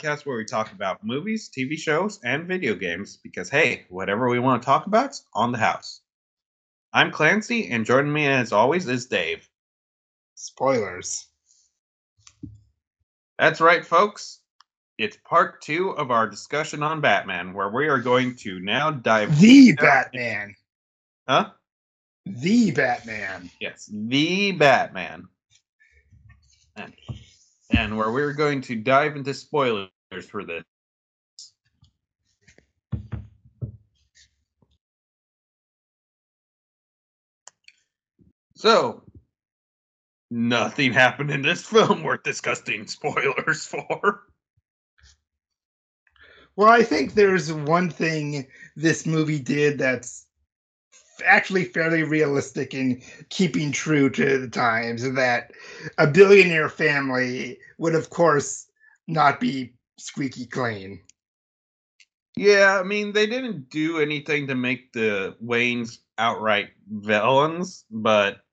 Podcast where we talk about movies, TV shows, and video games because, hey, whatever we want to talk about's on the house. I'm Clancy, and joining me as always is Dave. Spoilers. That's right, folks. It's part two of our discussion on Batman, where we are going to now dive. The Batman. Huh? The Batman. Yes, the Batman. And, and where we're going to dive into spoilers for this. So, nothing happened in this film worth discussing spoilers for. Well, I think there's one thing this movie did that's actually fairly realistic in keeping true to the times that a billionaire family would of course not be squeaky clean Yeah, I mean, they didn't do anything to make the Waynes outright villains, but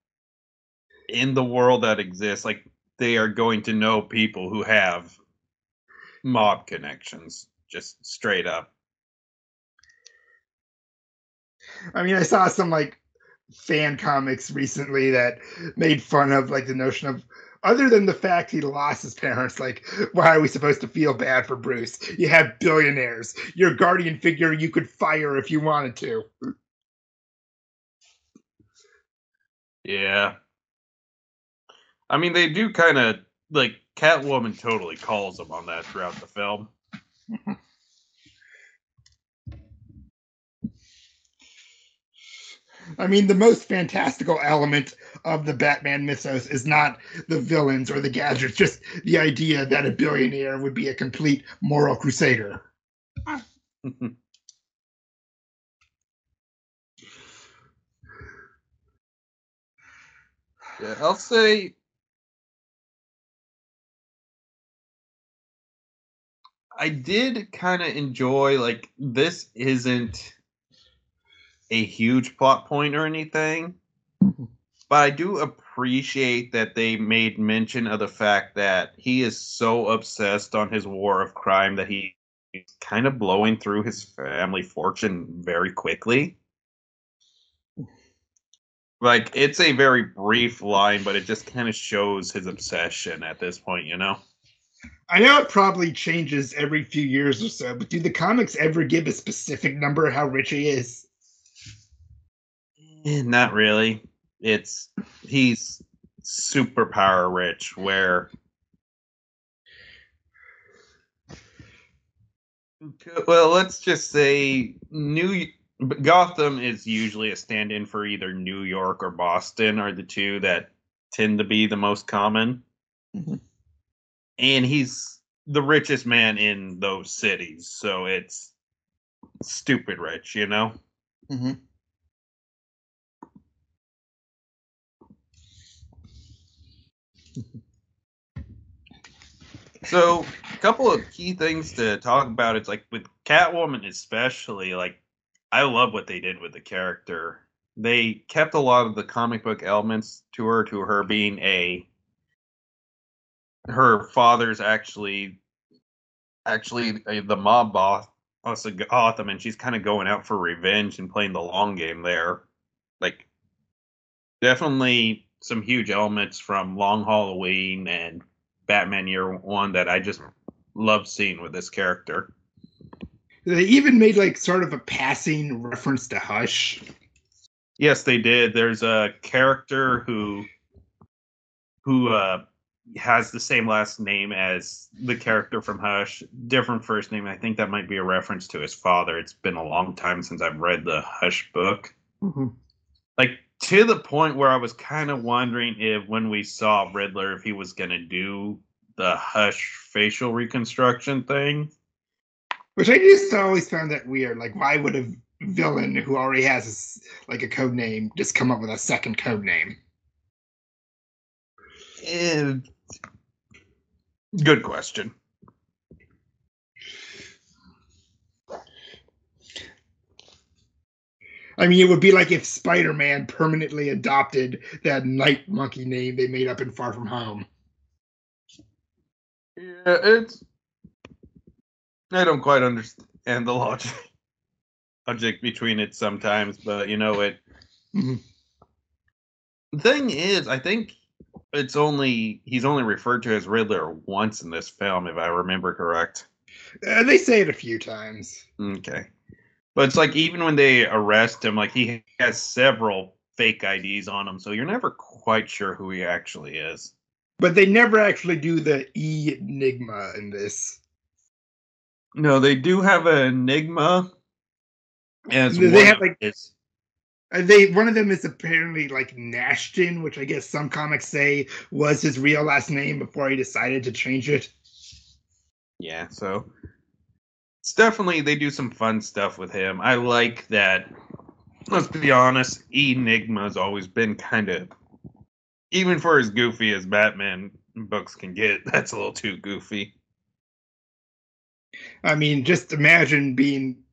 in the world that exists, like, they are going to know people who have mob connections, just straight up. I mean i saw some like fan comics recently that made fun of like the notion of other than the fact he lost his parents like why are we supposed to feel bad for bruce you have billionaires your guardian figure you could fire if you wanted to Yeah. I mean, they do kind of, like, Catwoman totally calls them on that throughout the film. I mean, the most fantastical element of the Batman mythos is not the villains or the gadgets, just the idea that a billionaire would be a complete moral crusader. Yeah, I'll say I did kind of enjoy like this isn't a huge plot point or anything, mm-hmm. but I do appreciate that they made mention of the fact that he is so obsessed on his war of crime that he's kind of blowing through his family fortune very quickly. Like it's a very brief line, but it just kind of shows his obsession at this point, you know. I know it probably changes every few years or so, but do the comics ever give a specific number how rich he is? Eh, Not really. It's he's superpower rich where well, let's just say New Gotham is usually a stand-in for either New York or Boston are the two that tend to be the most common. Mhm. And he's the richest man in those cities, so it's stupid rich, you know? Mm-hmm. So, a couple of key things to talk about. It's like with Catwoman, especially. Like, I love what they did with the character. They kept a lot of the comic book elements to her, to her being a. Her father's actually, actually uh, the mob boss of Gotham, and she's kind of going out for revenge and playing the long game there. Like, definitely some huge elements from Long Halloween and Batman Year One that I just love seeing with this character. They even made like sort of a passing reference to Hush. Yes, they did. There's a character who who uh, has the same last name as the character from Hush, different first name. I think that might be a reference to his father. It's been a long time since I've read the Hush book. Like to the point where I was kind of wondering if when we saw Riddler if he was going to do the Hush facial reconstruction thing. Which I just always found that weird. Like, why would a villain who already has a s like a code name just come up with a second code name? Eh, good question. I mean, it would be like if Spider Man permanently adopted that night monkey name they made up in Far From Home. Yeah, it's I don't quite understand the logic logic between it sometimes, but you know it. Mhm. The thing is, I think it's only he's only referred to as Riddler once in this film, if I remember correct. Uh, they say it a few times. Okay. But it's like even when they arrest him, like he has several fake IDs on him, so you're never quite sure who he actually is. But they never actually do the enigma in this. No, they do have an enigma. As They have, like- his- Uh, They one of them is apparently like Nashton, which I guess some comics say was his real last name before he decided to change it. Yeah, so it's definitely they do some fun stuff with him. I like that. Let's be honest, Enigma's always been kind of, even for as goofy as Batman books can get, that's a little too goofy. I mean, just imagine being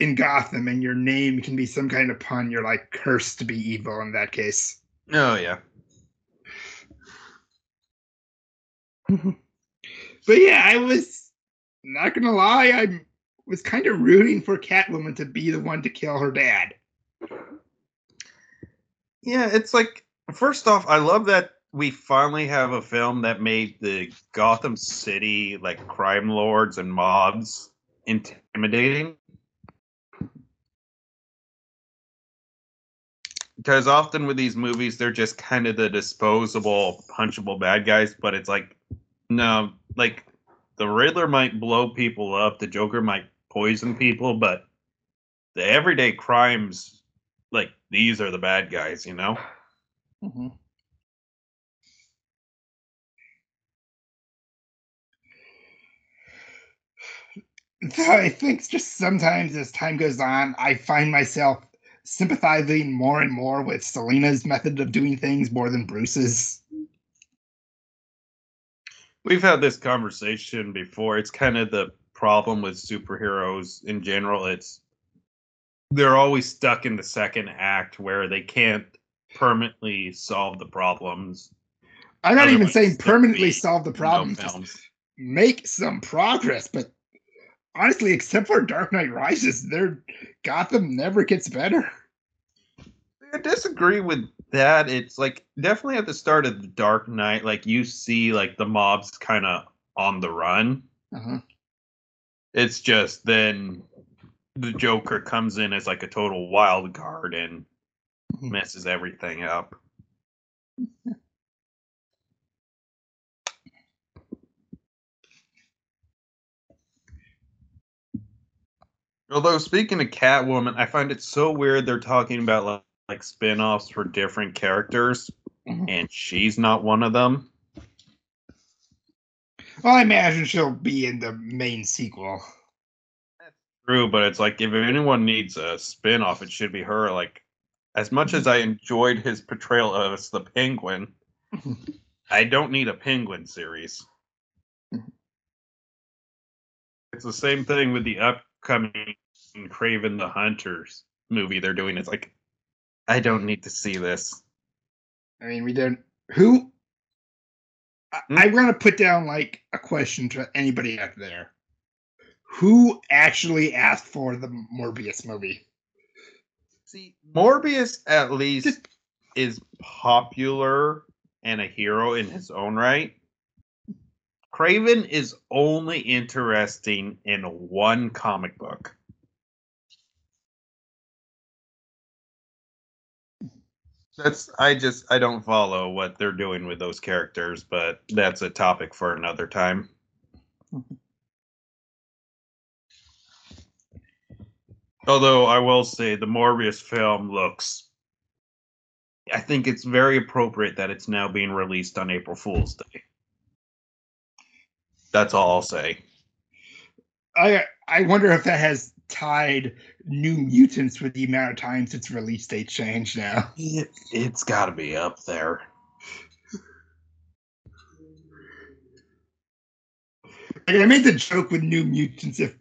in Gotham and your name can be some kind of pun. You're like cursed to be evil in that case. Oh yeah, But yeah, I was not gonna lie, I was kind of rooting for Catwoman to be the one to kill her dad. yeah. It's like first off, I love that we finally have a film that made the Gotham City like crime lords and mobs intimidating. because often with these movies they're just kind of the disposable punchable bad guys but it's like no like the riddler might blow people up the joker might poison people but the everyday crimes like these are the bad guys you know mm-hmm. I think just sometimes as time goes on, I find myself sympathizing more and more with Selina's method of doing things more than Bruce's. We've had this conversation before it's kind of the problem with superheroes in general it's they're always stuck in the second act where they can't permanently solve the problems I'm not even saying permanently solve the no problem, just make some progress. But honestly, except for Dark Knight Rises, their Gotham never gets better. I disagree with that. It's like definitely at the start of the Dark Knight, like you see like the mobs kind of on the run. Uh-huh. It's just then the Joker comes in as like a total wild card and Mhm. messes everything up. Although speaking of Catwoman, I find it so weird they're talking about like, like spin-offs for different characters Mhm. and she's not one of them. Well, I imagine she'll be in the main sequel. True, but it's like if anyone needs a spin-off, it should be her. Like as much as I enjoyed his portrayal of the penguin, I don't need a penguin series. It's the same thing with the upcoming Kraven the Hunters movie they're doing. It's like I don't need to see this. I mean, we don't. Who? I, Hmm? I'm gonna put down like a question to anybody out there. Who actually asked for the Morbius movie? See, Morbius at least is popular and a hero in his own right. Kraven is only interesting in one comic book. That's I just I don't follow what they're doing with those characters, but that's a topic for another time. Although I will say the Morbius film looks I think it's very appropriate that it's now being released on April Fool's Day. That's all I'll say. I I wonder if that has tied New Mutants with the amount of times its release date changed now. It, it's got to be up there. I made the joke with New Mutants if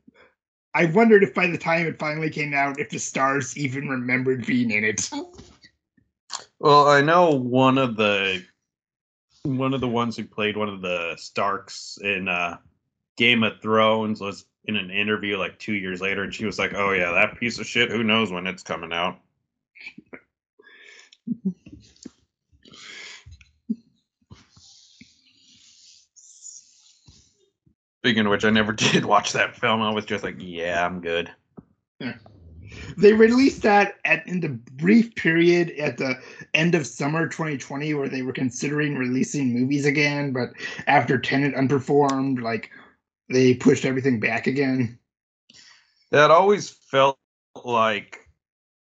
I wondered if by the time it finally came out, if the stars even remembered being in it. Well, I know one of the one of the ones who played one of the Starks in uh Game of Thrones was in an interview like two years later, and she was like, "Oh yeah, that piece of shit. Who knows when it's coming out?" Speaking of which, I never did watch that film. I was just like, "Yeah, I'm good." They released that at in the brief period at the end of summer 2020 where they were considering releasing movies again, but after Tenet unperformed, like they pushed everything back again. That always felt like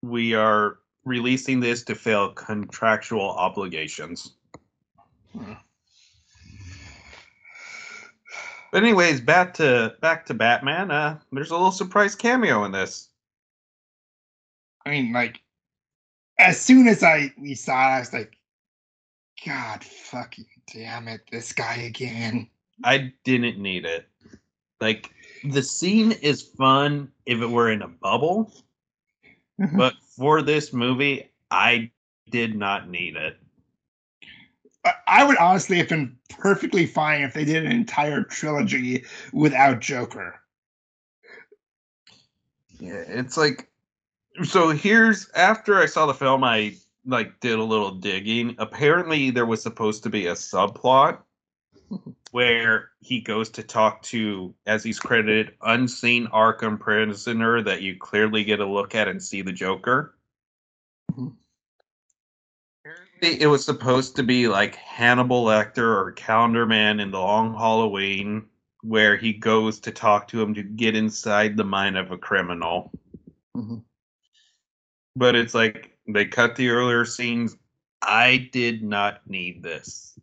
we are releasing this to fill contractual obligations. Huh. But anyways, back to back to Batman. Uh, there's a little surprise cameo in this. I mean, like, as soon as I we saw it, I was like, God fucking damn it, this guy again. I didn't need it. Like the scene is fun if it were in a bubble, mm-hmm. but for this movie, I did not need it. I- I would honestly have been perfectly fine if they did an entire trilogy without Joker. Yeah, it's like so here's after I saw the film I like did a little digging. Apparently there was supposed to be a subplot where he goes to talk to as he's credited unseen Arkham prisoner that you clearly get a look at and see the Joker. Apparently it was supposed to be like Hannibal Lecter or Calendar Man in the Long Halloween where he goes to talk to him to get inside the mind of a criminal Mhm. but it's like they cut the earlier scenes. I did not need this.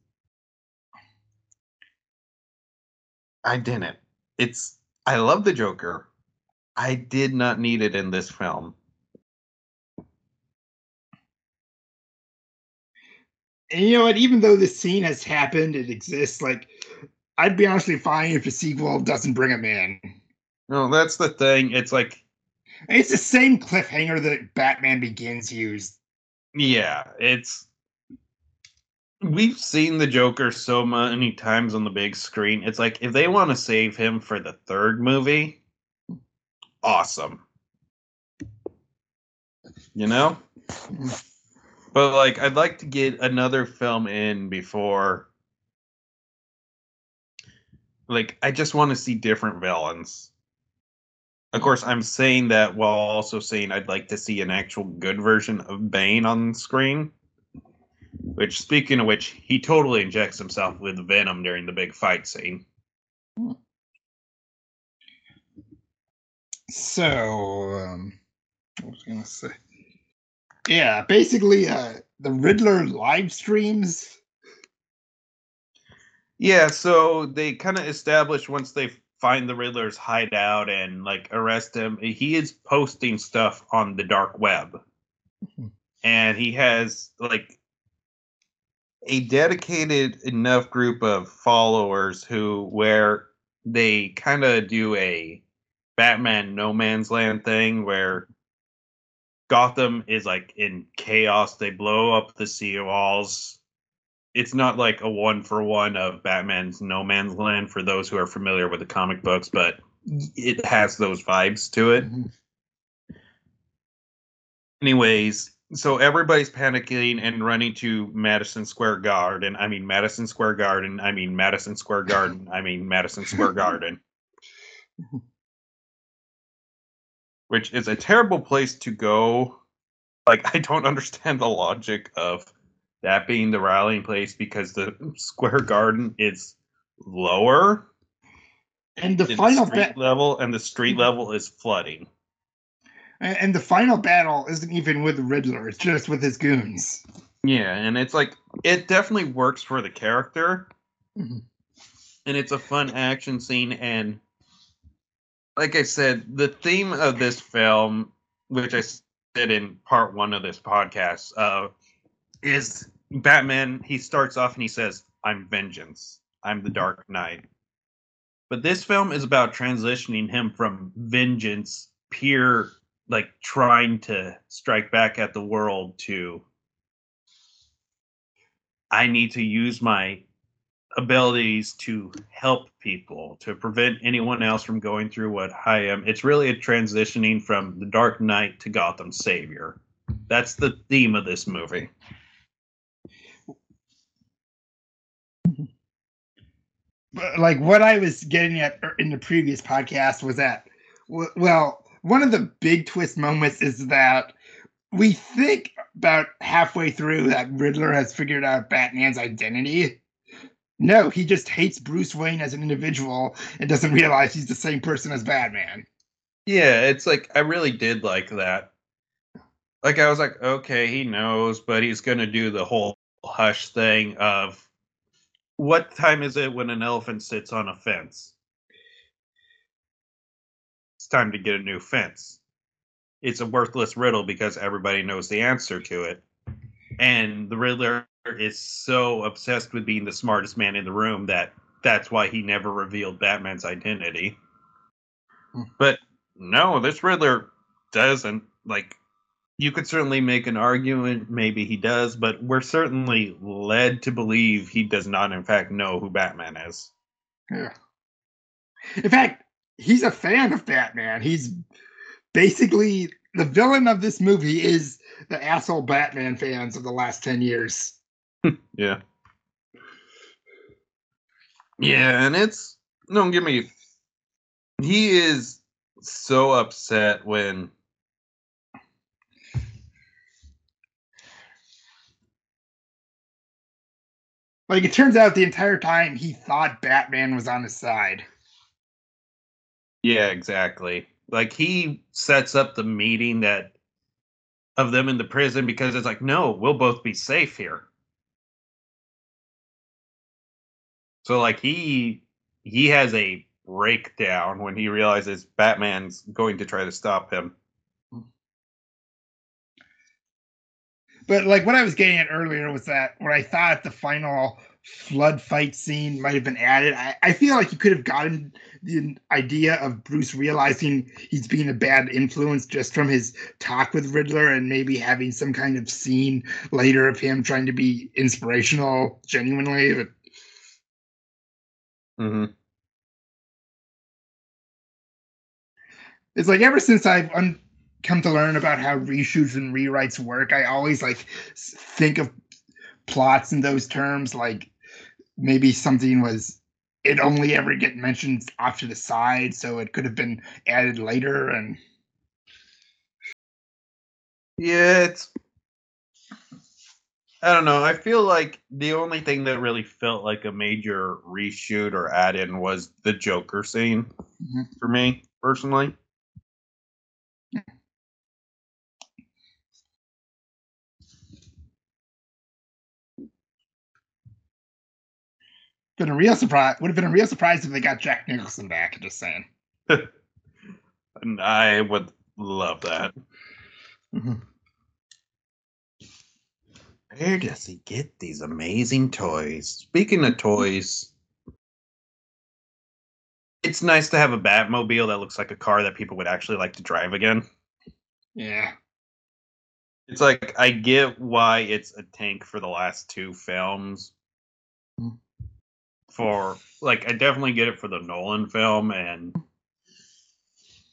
I didn't. It's I love the Joker. I did not need it in this film. And you know what? Even though this scene has happened, it exists. Like, I'd be honestly fine if a sequel doesn't bring him in. No, that's the thing. It's like It's the same cliffhanger that Batman Begins used. yeah, it's we've seen the Joker so many times on the big screen. It's like if they want to save him for the third movie, awesome. You know? But like I'd like to get another film in before like I just want to see different villains. Of course, I'm saying that while also saying I'd like to see an actual good version of Bane on screen. Which, speaking of which, he totally injects himself with venom during the big fight scene. So, um, what was I gonna say? Yeah, basically, uh, the Riddler live streams. Yeah, so they kind of establish once they find the Riddler's hideout and like arrest him, he is posting stuff on the dark web. Mhm. And he has like a dedicated enough group of followers who where they kind of do a Batman no man's land thing where Gotham is like in chaos. They blow up the sea walls it's not like a one for one of Batman's No Man's Land for those who are familiar with the comic books, but it has those vibes to it. Mhm. Anyways, so everybody's panicking and running to Madison Square Garden. I mean Madison Square Garden. I mean Madison Square Garden. I mean Madison Square Garden. Which is a terrible place to go. Like I don't understand the logic of that being the rallying place because the Square Garden is lower And the final street level and the street mm-hmm. level is flooding. And the final battle isn't even with the Riddler; it's just with his goons. Yeah, and it's like it definitely works for the character. Mhm. And it's a fun action scene and like I said, the theme of this film, which I said in part 1 of this podcast, uh is Batman, he starts off and he says, "I'm vengeance. I'm the Dark Knight." But this film is about transitioning him from vengeance, pure like trying to strike back at the world to I need to use my abilities to help people, to prevent anyone else from going through what I am. It's really a transitioning from the Dark Knight to Gotham Savior. That's the theme of this movie. Like what I was getting at er, in the previous podcast was that, well, one of the big twist moments is that we think about halfway through that Riddler has figured out Batman's identity. No, he just hates Bruce Wayne as an individual and doesn't realize he's the same person as Batman. Yeah, it's like I really did like that. Like I was like, okay, he knows, but he's gonna do the whole hush thing of what time is it when an elephant sits on a fence? Time to get a new fence. It's a worthless riddle because everybody knows the answer to it. And the Riddler is so obsessed with being the smartest man in the room that that's why he never revealed Batman's identity. Hmm. But no, this Riddler doesn't like you could certainly make an argument maybe he does, but we're certainly led to believe he does not in fact know who Batman is. Yeah. In fact, he's a fan of Batman. He's basically the villain of this movie is the asshole Batman fans of the last 10 years. yeah. Yeah, and it's don't get me he is so upset when Like it turns out the entire time he thought Batman was on his side. Yeah, exactly. Like he sets up the meeting that of them in the prison because it's like, no, we'll both be safe here. So like he he has a breakdown when he realizes Batman's going to try to stop him. But like what I was getting at earlier was that where I thought the final flood fight scene might have been added. I, I feel like you could have gotten the idea of Bruce realizing he's being a bad influence just from his talk with Riddler and maybe having some kind of scene later of him trying to be inspirational genuinely. But... Mm-hmm. It's like ever since I've un- come to learn about how reshoots and rewrites work, I always like think of plots in those terms. Like maybe something was it only ever get mentioned off to the side, so it could have been added later. And yeah, it's I don't know. I feel like the only thing that really felt like a major reshoot or add in was the Joker scene mm-hmm. for me personally. Been a real surprise. Would have been a real surprise if they got Jack Nicholson back. Just saying. and I would love that. Mm-hmm. Where does he get these amazing toys? Speaking of toys, it's nice to have a Batmobile that looks like a car that people would actually like to drive again. Yeah. It's like I get why it's a tank for the last two films, for like I definitely get it for the Nolan film and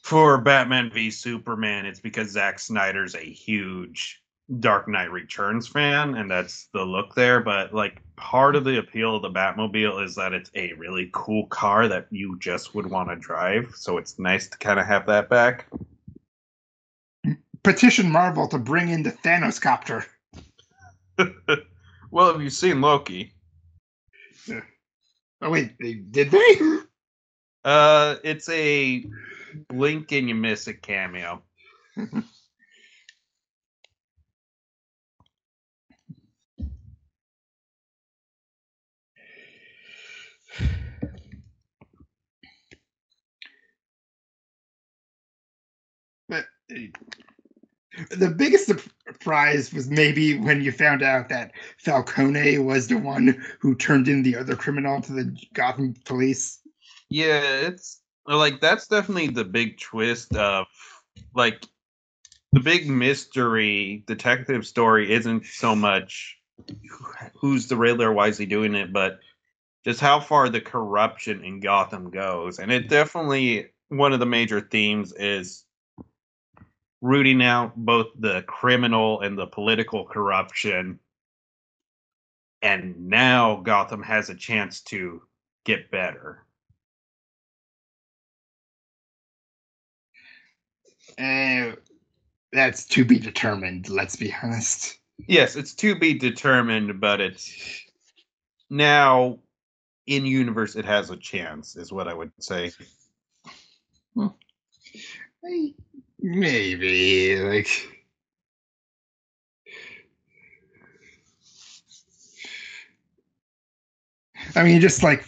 for Batman v Superman, it's because Zack Snyder's a huge Dark Knight Returns fan, and that's the look there. But like part of the appeal of the Batmobile is that it's a really cool car that you just would want to drive. So it's nice to kind of have that back. Petition Marvel to bring in the Thanos copter. well, have you seen Loki? Yeah. Oh wait, they, did they? Uh, it's a blink and you miss a cameo. but the biggest surprise was maybe when you found out that Falcone was the one who turned in the other criminal to the Gotham police. Yeah, it's like that's definitely the big twist of like the big mystery detective story isn't so much who's the Riddler, why is he doing it, but just how far the corruption in Gotham goes. And it definitely one of the major themes is rooting out both the criminal and the political corruption. And now Gotham has a chance to get better. Uh, that's to be determined. Let's be honest. Yes, it's to be determined, but it's now in universe it has a chance, is what I would say. Maybe like. I mean, just like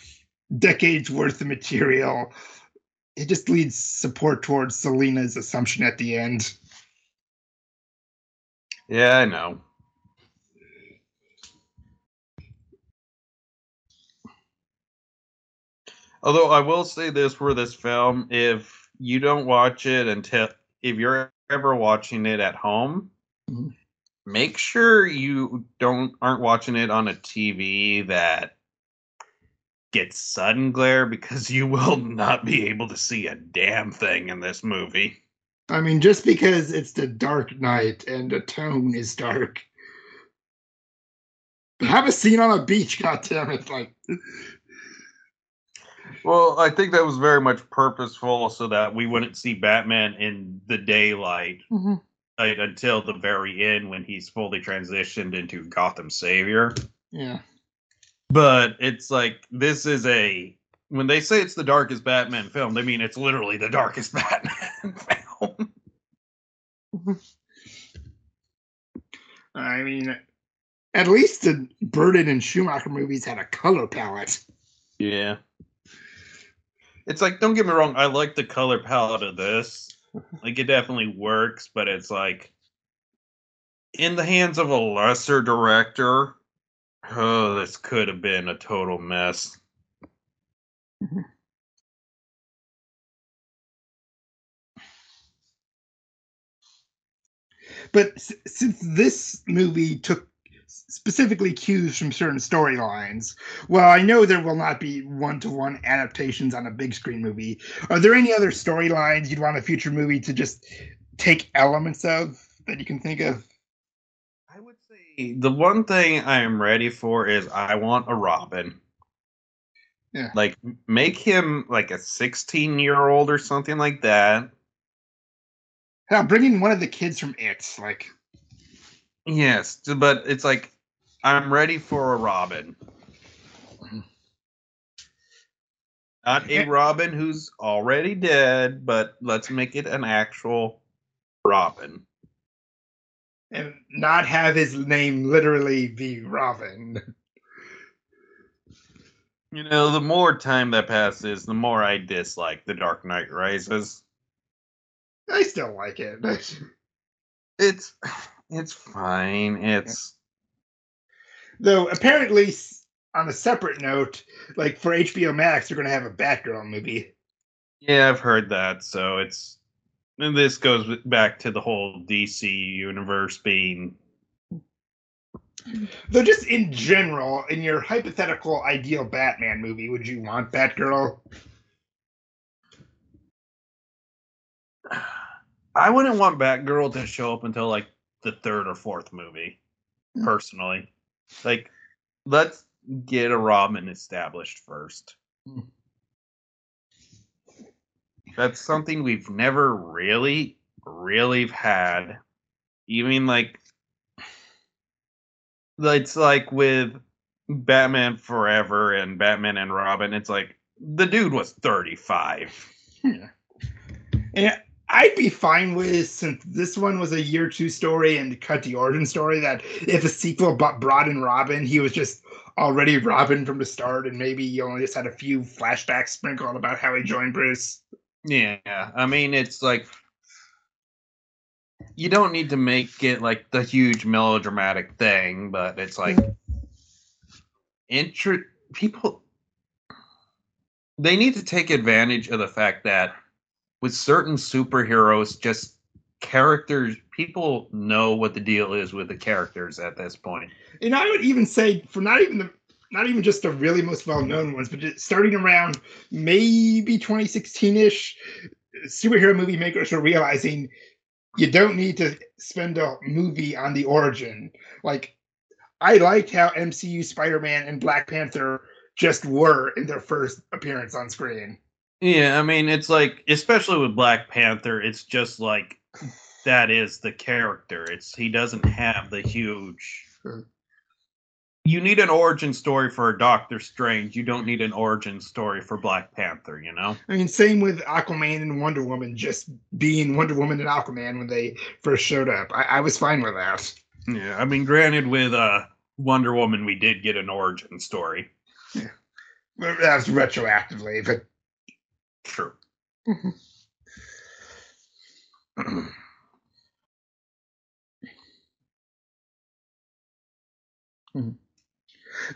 decades worth of material, it just leads support towards Selina's assumption at the end. Yeah, I know. Although I will say this for this film, if you don't watch it until if you're ever watching it at home, Mhm. make sure you don't aren't watching it on a TV that gets sun glare because you will not be able to see a damn thing in this movie. I mean, just because it's the Dark Knight and the tone is dark. Have a scene on a beach, goddammit. Like, Well, I think that was very much purposeful so that we wouldn't see Batman in the daylight mm-hmm. like, until the very end when he's fully transitioned into Gotham Savior. yeah. But it's like this is a when they say it's the darkest Batman film, they mean it's literally the darkest Batman film. I mean, at least the Burton and Schumacher movies had a color palette. Yeah. It's like don't get me wrong, I like the color palette of this. Like it definitely works, but it's like in the hands of a lesser director, oh, this could have been a total mess. But s- since this movie took specifically cues from certain storylines, well, I know there will not be one to one adaptations on a big screen movie. Are there any other storylines you'd want a future movie to just take elements of that you can think of? I would say the one thing I am ready for is I want a Robin. Yeah. Like make him like a 16 year old or something like that. Hell, bringing one of the kids from It, like, Yes, but it's like I'm ready for a Robin. Not a. Robin who's already dead, but let's make it an actual Robin. and not have his name literally be Robin. You know, the more time that passes, the more I dislike The Dark Knight Rises. I still like it. It's it's fine. It's Though apparently, on a separate note, like for HBO Max, they're going to have a Batgirl movie. yeah, I've heard that. So it's and this goes back to the whole DC universe being Though, just in general, in your hypothetical ideal Batman movie, would you want Batgirl? I wouldn't want Batgirl to show up until like the third or fourth movie, personally. Like, let's get a Robin established first. Hmm. That's something we've never really, really had. Even like, it's like with Batman Forever and Batman and Robin. It's like the dude was thirty-five. And I'd be fine with since this one was a year two story and cut the origin story that if a sequel but brought in Robin, he was just already Robin from the start, and maybe you only just had a few flashbacks sprinkled about how he joined Bruce. Yeah, I mean it's like you don't need to make it like the huge melodramatic thing, but it's like mm-hmm. intro people they need to take advantage of the fact that with certain superheroes just characters people know what the deal is with the characters at this point. And I would even say for not even the not even just the really most well-known ones, but starting around maybe 2016-ish, superhero movie makers are realizing you don't need to spend a movie on the origin. Like, I liked how MCU Spider-Man and Black Panther just were in their first appearance on screen. Yeah, I mean, it's like, especially with Black Panther, it's just like that is the character. It's he doesn't have the huge. Sure. You need an origin story for Doctor Strange. You don't need an origin story for Black Panther. You know. I mean, same with Aquaman and Wonder Woman just being Wonder Woman and Aquaman when they first showed up. I, I was fine with that. Yeah, I mean, granted, with uh Wonder Woman, we did get an origin story. But That was retroactively, but True.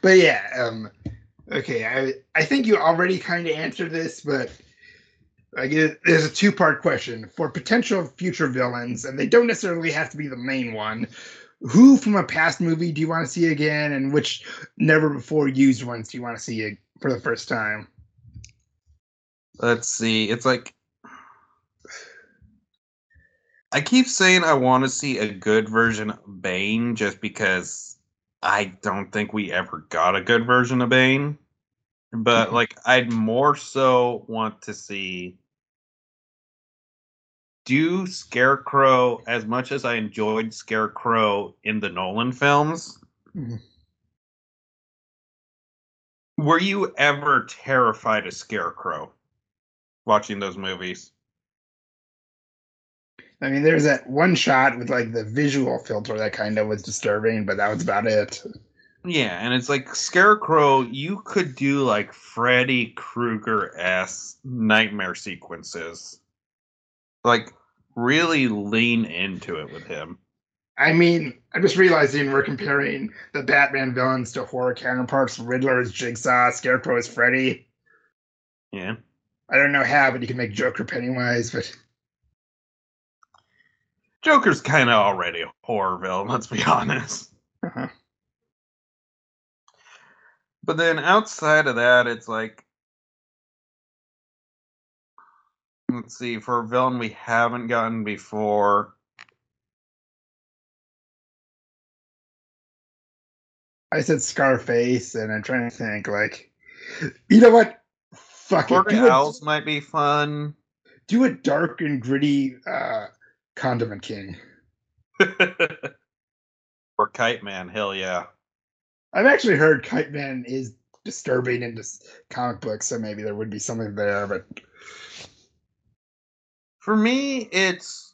but yeah, um, okay. I I think you already kind of answered this, but I get there's a two part question for potential future villains, and they don't necessarily have to be the main one. Who from a past movie do you want to see again, and which never before used ones do you want to see for the first time? Let's see. It's like I keep saying I want to see a good version of Bane just because I don't think we ever got a good version of Bane. But Mhm. like I'd more so want to see do Scarecrow as much as I enjoyed Scarecrow in the Nolan films. Mhm. Were you ever terrified of Scarecrow watching those movies? I mean, there's that one shot with like the visual filter that kind of was disturbing, but that was about it. Yeah, and it's like Scarecrow, you could do like Freddy Krueger s nightmare sequences. Like really lean into it with him. I mean, I'm just realizing we're comparing the Batman villains to horror counterparts. Riddler is Jigsaw, Scarecrow is Freddy. Yeah. I don't know how, but you can make Joker Pennywise, but Joker's kind of already a horror villain, let's be honest. uh-huh. But then outside of that, it's like let's see, for a villain we haven't gotten before. I said Scarface, and I'm trying to think like, you know what? Fuck it. Courtney Do a, Owls might be fun. do a dark and gritty uh, Condiment King. or Kite Man, hell yeah. I've actually heard Kite Man is disturbing in this comic book, so maybe there would be something there, but For me, it's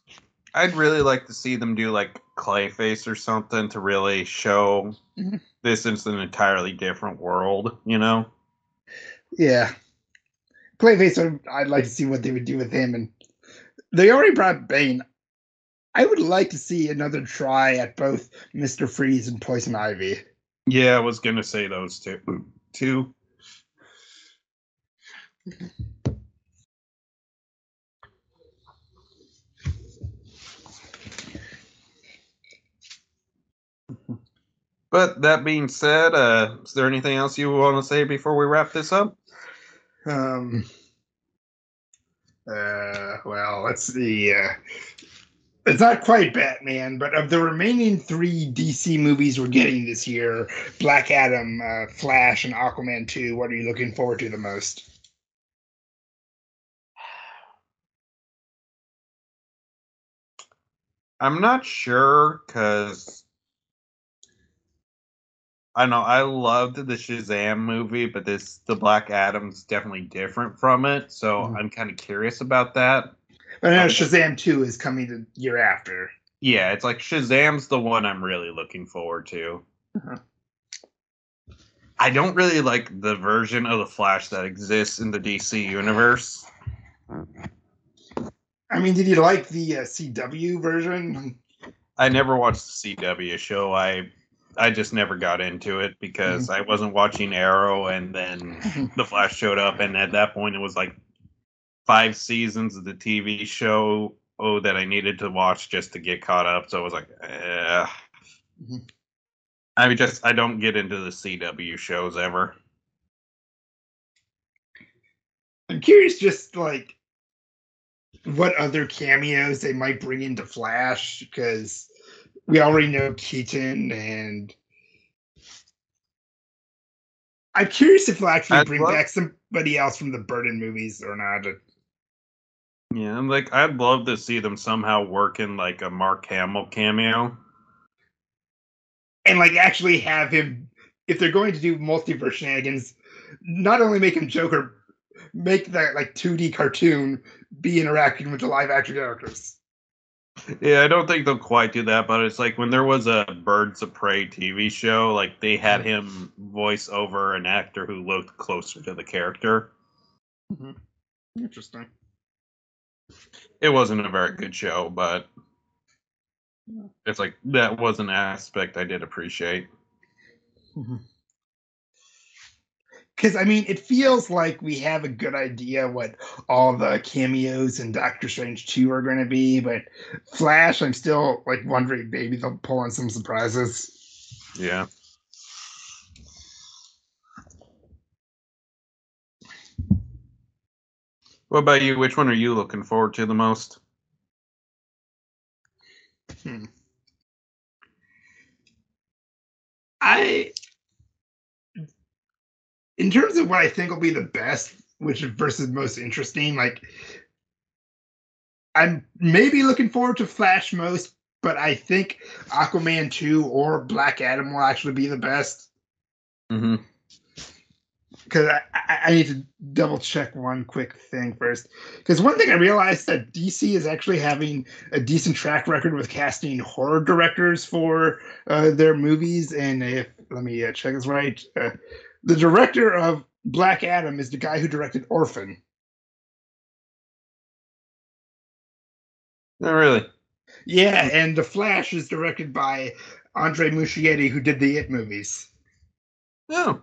I'd really like to see them do like Clayface or something to really show Mhm. this is an entirely different world, you know? Yeah. Clayface, I'd- I'd like to see what they would do with him. And they already brought Bane. I would like to see another try at both Mr. Freeze and Poison Ivy. Yeah, I was gonna say those two. Two. But that being said, uh, is there anything else you want to say before we wrap this up? Um, uh, well, let's see. Uh, it's not quite Batman, but of the remaining three DC movies we're getting this year Black Adam, uh, Flash, and Aquaman 2, what are you looking forward to the most? I'm not sure because I know I loved the Shazam movie, but this the Black Adam's definitely different from it. So Mhm. I'm kind of curious about that. I know Okay. Shazam 2 is coming the year after. Yeah, it's like Shazam's the one I'm really looking forward to. Uh-huh. I don't really like the version of the Flash that exists in the DC universe. I mean, did you like the uh, CW version? I never watched the CW show. I I just never got into it because I wasn't watching Arrow, and then the Flash showed up, and at that point, it was like five seasons of the TV show. Oh, that I needed to watch just to get caught up. So I was like, eh. Mhm. I just I don't get into the CW shows ever. I'm curious, just like what other cameos they might bring into Flash, because we already know Keaton, and I'm curious if they'll actually I'd bring love- back somebody else from the Burton movies or not. Yeah, and like I'd love to see them somehow work in like a Mark Hamill cameo. and like actually have him if they're going to do multiverse shenanigans not only make him joker make that like 2d cartoon be interacting with the live action characters Yeah, I don't think they'll quite do that, but it's like when there was a Birds of Prey TV show, like they had mm-hmm. him voice over an actor who looked closer to the character. Mm-hmm. interesting. It wasn't a very good show, but it's like that was an aspect I did appreciate. Mm-hmm. Because i mean it feels like we have a good idea what all the cameos in doctor strange 2 are going to be but flash i'm still like wondering maybe they'll pull in some surprises Yeah. What about you? Which one are you looking forward to the most? Hmm. I, in terms of what I think will be the best, which versus most interesting, like I'm maybe looking forward to Flash most, but I think Aquaman 2 or Black Adam will actually be the best Mm-hmm. because I, I, I need to double check one quick thing first. Because one thing I realized that DC is actually having a decent track record with casting horror directors for uh, their movies. And if let me uh, check this right, uh, the director of Black Adam is the guy who directed Orphan. Not really. Yeah, and The Flash is directed by Andre Muschietti, who did the It movies. Oh.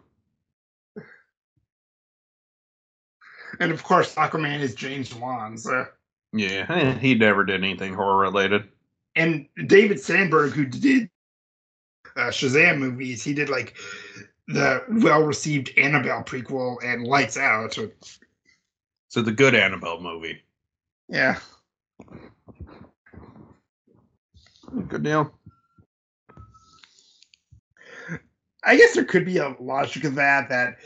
And of course, Aquaman is James Wan. So. Yeah, he never did anything horror related. and David Sandberg, who did uh, Shazam movies, he did like the well-received Annabelle prequel and Lights Out. So, So the good Annabelle movie. yeah, Good deal. I guess there could be a logic of that that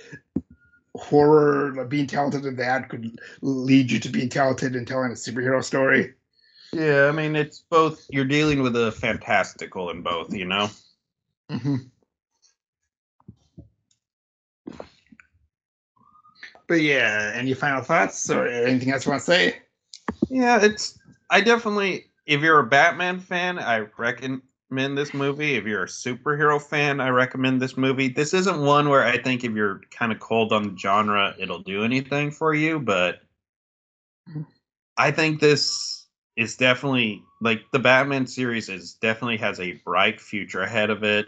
horror, like, being talented in that, could lead you to being talented in telling a superhero story. Yeah, I mean it's both. You're dealing with a fantastical in both, you know. Mm-hmm. But yeah, any final thoughts or anything else you want to say? Yeah, it's. I definitely. If you're a Batman fan, I recommend this movie. If you're a superhero fan, I recommend this movie. This isn't one where I think if you're kind of cold on the genre, it'll do anything for you. But I think this is definitely like the Batman series is definitely has a bright future ahead of it.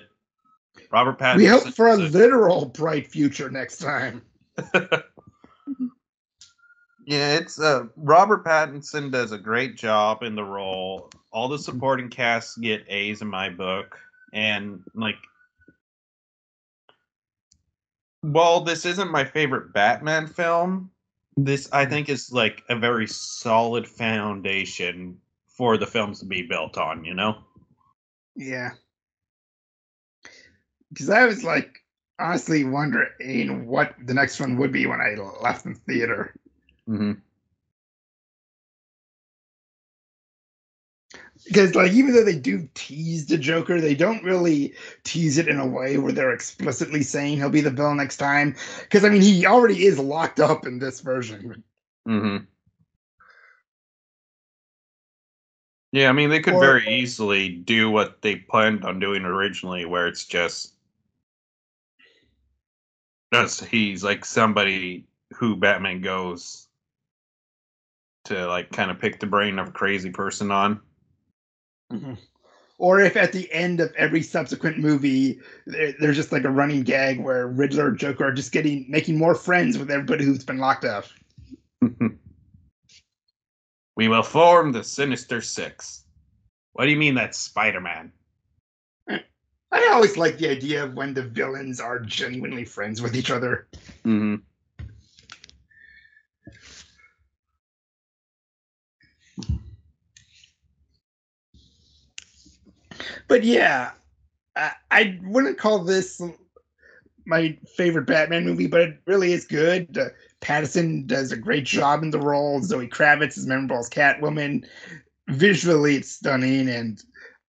Robert Pattinson. We hope for a literal bright future next time. Yeah, it's uh Robert Pattinson does a great job in the role. All the supporting casts get A's in my book. And like while this isn't my favorite Batman film, this I think is like a very solid foundation for the films to be built on, you know? Yeah. Because I was like honestly wondering what the next one would be when I left the theater. Mm-hmm. Because like even though they do tease the Joker, they don't really tease it in a way where they're explicitly saying he'll be the villain next time. Because I mean he already is locked up in this version. Mm-hmm. Yeah, I mean they could Or- very easily do what they planned on doing originally, where it's just just he's like somebody who Batman goes to like kind of pick the brain of a crazy person on. Or if at the end of every subsequent movie, there's just like a running gag where Riddler and Joker are just getting making more friends with everybody who's been locked up. we will form the Sinister Six. What do you mean that's Spider Man? I always like the idea of when the villains are genuinely friends with each other. hmm But yeah, I, I wouldn't call this my favorite Batman movie, but it really is good. Uh, Pattinson does a great job in the role. Zoe Kravitz is memorable as Catwoman. Visually, it's stunning, and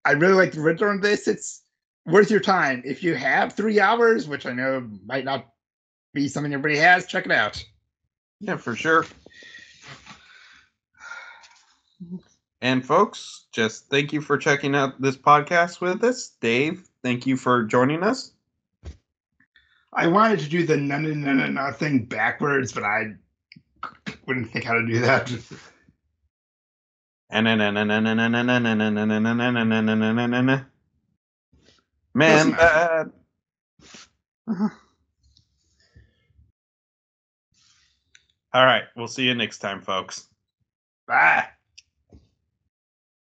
I really like the Riddler on this. It's worth your time if you have three hours, which I know might not be something everybody has. Check it out. Yeah, for sure. And folks, just thank you for checking out this podcast with us. Dave, thank you for joining us. I wanted to do the no no no no no thing backwards, but I wouldn't think how to do that. Man, bad. All right, we'll see you next time, folks. Bye.